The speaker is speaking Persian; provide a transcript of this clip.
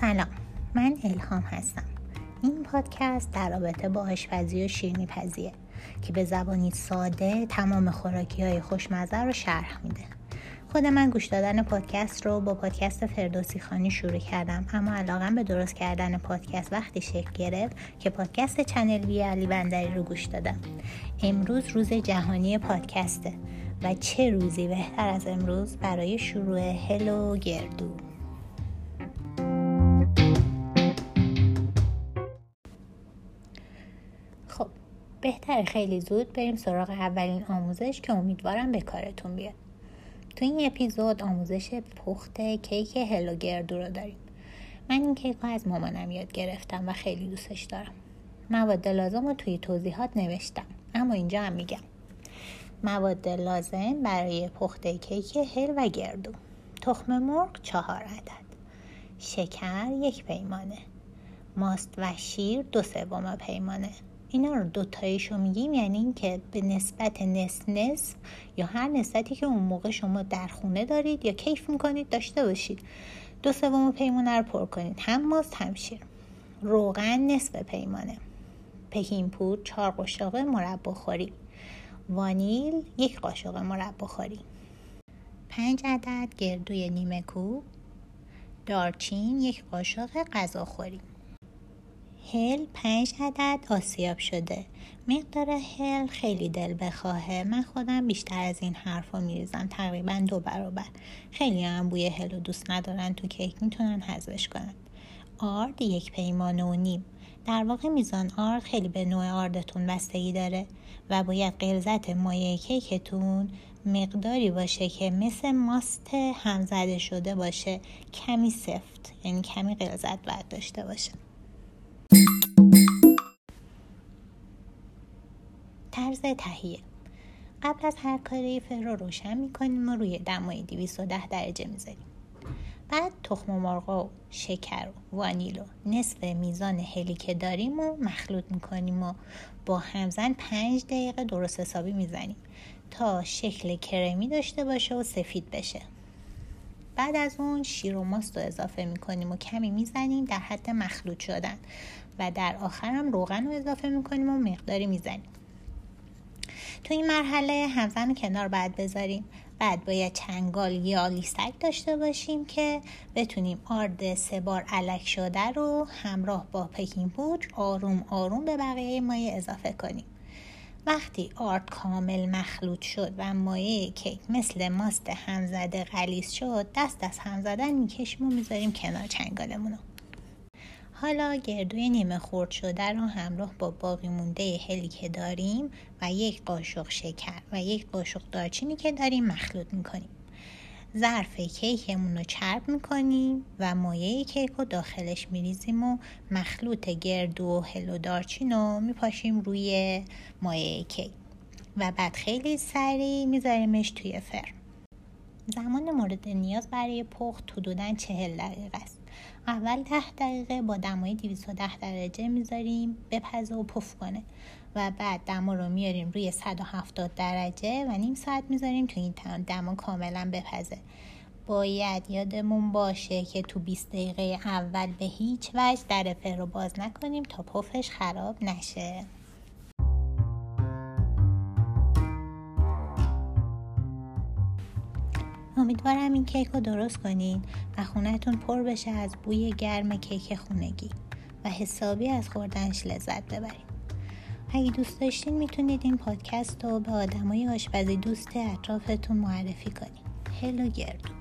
سلام من الهام هستم. این پادکست در رابطه با آشپزی و شیرینی پزیه که به زبانی ساده تمام خوراکی های خوشمزه رو شرح میده. خود من گوش دادن پادکست رو با پادکست فردوسی خانی شروع کردم اما علاقم به درست کردن پادکست وقتی شکل گرفت که پادکست چنل وی علی بندری رو گوش دادم. امروز روز جهانی پادکسته و چه روزی بهتر از امروز برای شروع هلو گردو. بهتر خیلی زود بریم سراغ اولین آموزش که امیدوارم به کارتون بیاد. تو این اپیزود آموزش پخت کیک هلو گردو رو داریم. من این کیک رو از مامانم یاد گرفتم و خیلی دوستش دارم. مواد لازم رو توی توضیحات نوشتم اما اینجا هم میگم. مواد لازم برای پخت کیک هل و گردو. تخم مرغ چهار عدد. شکر یک پیمانه. ماست و شیر دو سوم پیمانه. اینا رو دوتاییشو میگیم یعنی اینکه به نسبت نصف نصف یا هر نسبتی که اون موقع شما در خونه دارید یا کیف می‌کنید داشته باشید. دو سوم پیمانه رو پر کنید. هم ماست هم شیر. روغن نصف پیمانه. پکین پود چهار قاشق مربا خوری. وانیل یک قاشق مربا خوری. پنج عدد گردوی نیمه کوب دارچین یک قاشق غذاخوری هل پنج عدد آسیاب شده. مقدار هل خیلی دل بخواهه. من خودم بیشتر از این حرفا میریزم. تقریبا دو برابر. خیلی هم بوی هل و دوست ندارن تو کیک می‌تونن حذفش کنن. آرد یک پیمانه و نیم. در واقع میزان آرد خیلی به نوع آردتون بستگی داره و باید غلظت مایه کیکتون مقداری باشه که مثل ماست همزده شده باشه. کمی سفت یعنی کمی غلظت باید داشته باشه. طرز تهیه. قبل از هر کاری فر رو روشن می‌کنیم و روی دمای 210 درجه می‌ذاریم. بعد تخم مرغ و شکر و وانیل و نصف میزان هلی که داریم و مخلوط می‌کنیم و با همزن پنج دقیقه درست حسابی می‌زنیم تا شکل کرمی داشته باشه و سفید بشه. بعد از اون شیر و ماست رو اضافه می‌کنیم و کمی می‌زنیم در حد مخلوط شدن و در آخر هم روغن رو اضافه می‌کنیم و مقداری می‌زنیم. تو این مرحله همزن کنار بعد بذاریم. بعد باید چنگال یا لیستک داشته باشیم که بتونیم آرد سه بار علک شده رو همراه با پکین پودر آروم آروم به بقیه مایه اضافه کنیم. وقتی آرد کامل مخلوط شد و مایه کیک مثل ماست همزده غلیز شد دست از هم زدن می‌کشیم و می‌ذاریم کنار چنگالمون حالا گردوی نیمه خورد شده رو همراه با باقی مونده هلی که داریم و یک قاشق شکر و یک قاشق دارچینی که داریم مخلوط می‌کنیم. ظرف کیکمون رو چرب می‌کنیم و مایه کیک رو داخلش میریزیم و مخلوط گردو و هل و دارچین رو میپاشیم روی مایه کیک. و بعد خیلی سریع میذاریمش توی فرم. زمان مورد نیاز برای پخت حدودا چهل دقیقه است. اول ده دقیقه با دمای 210 درجه می‌ذاریم بپزه و پف کنه و بعد دما رو میاریم روی 170 درجه و نیم ساعت می‌ذاریم تو این دما کاملا بپزه. باید یادمون باشه که تو 20 دقیقه اول به هیچ وجه در رو باز نکنیم تا پفش خراب نشه. امیدوارم این کیک رو درست کنین و خونهتون پر بشه از بوی گرم کیک خونگی و حسابی از خوردنش لذت ببرید اگه دوست داشتین می‌تونید این پادکست رو به آدمای آشپزی دوست اطرافتون معرفی کنید هلو گردو.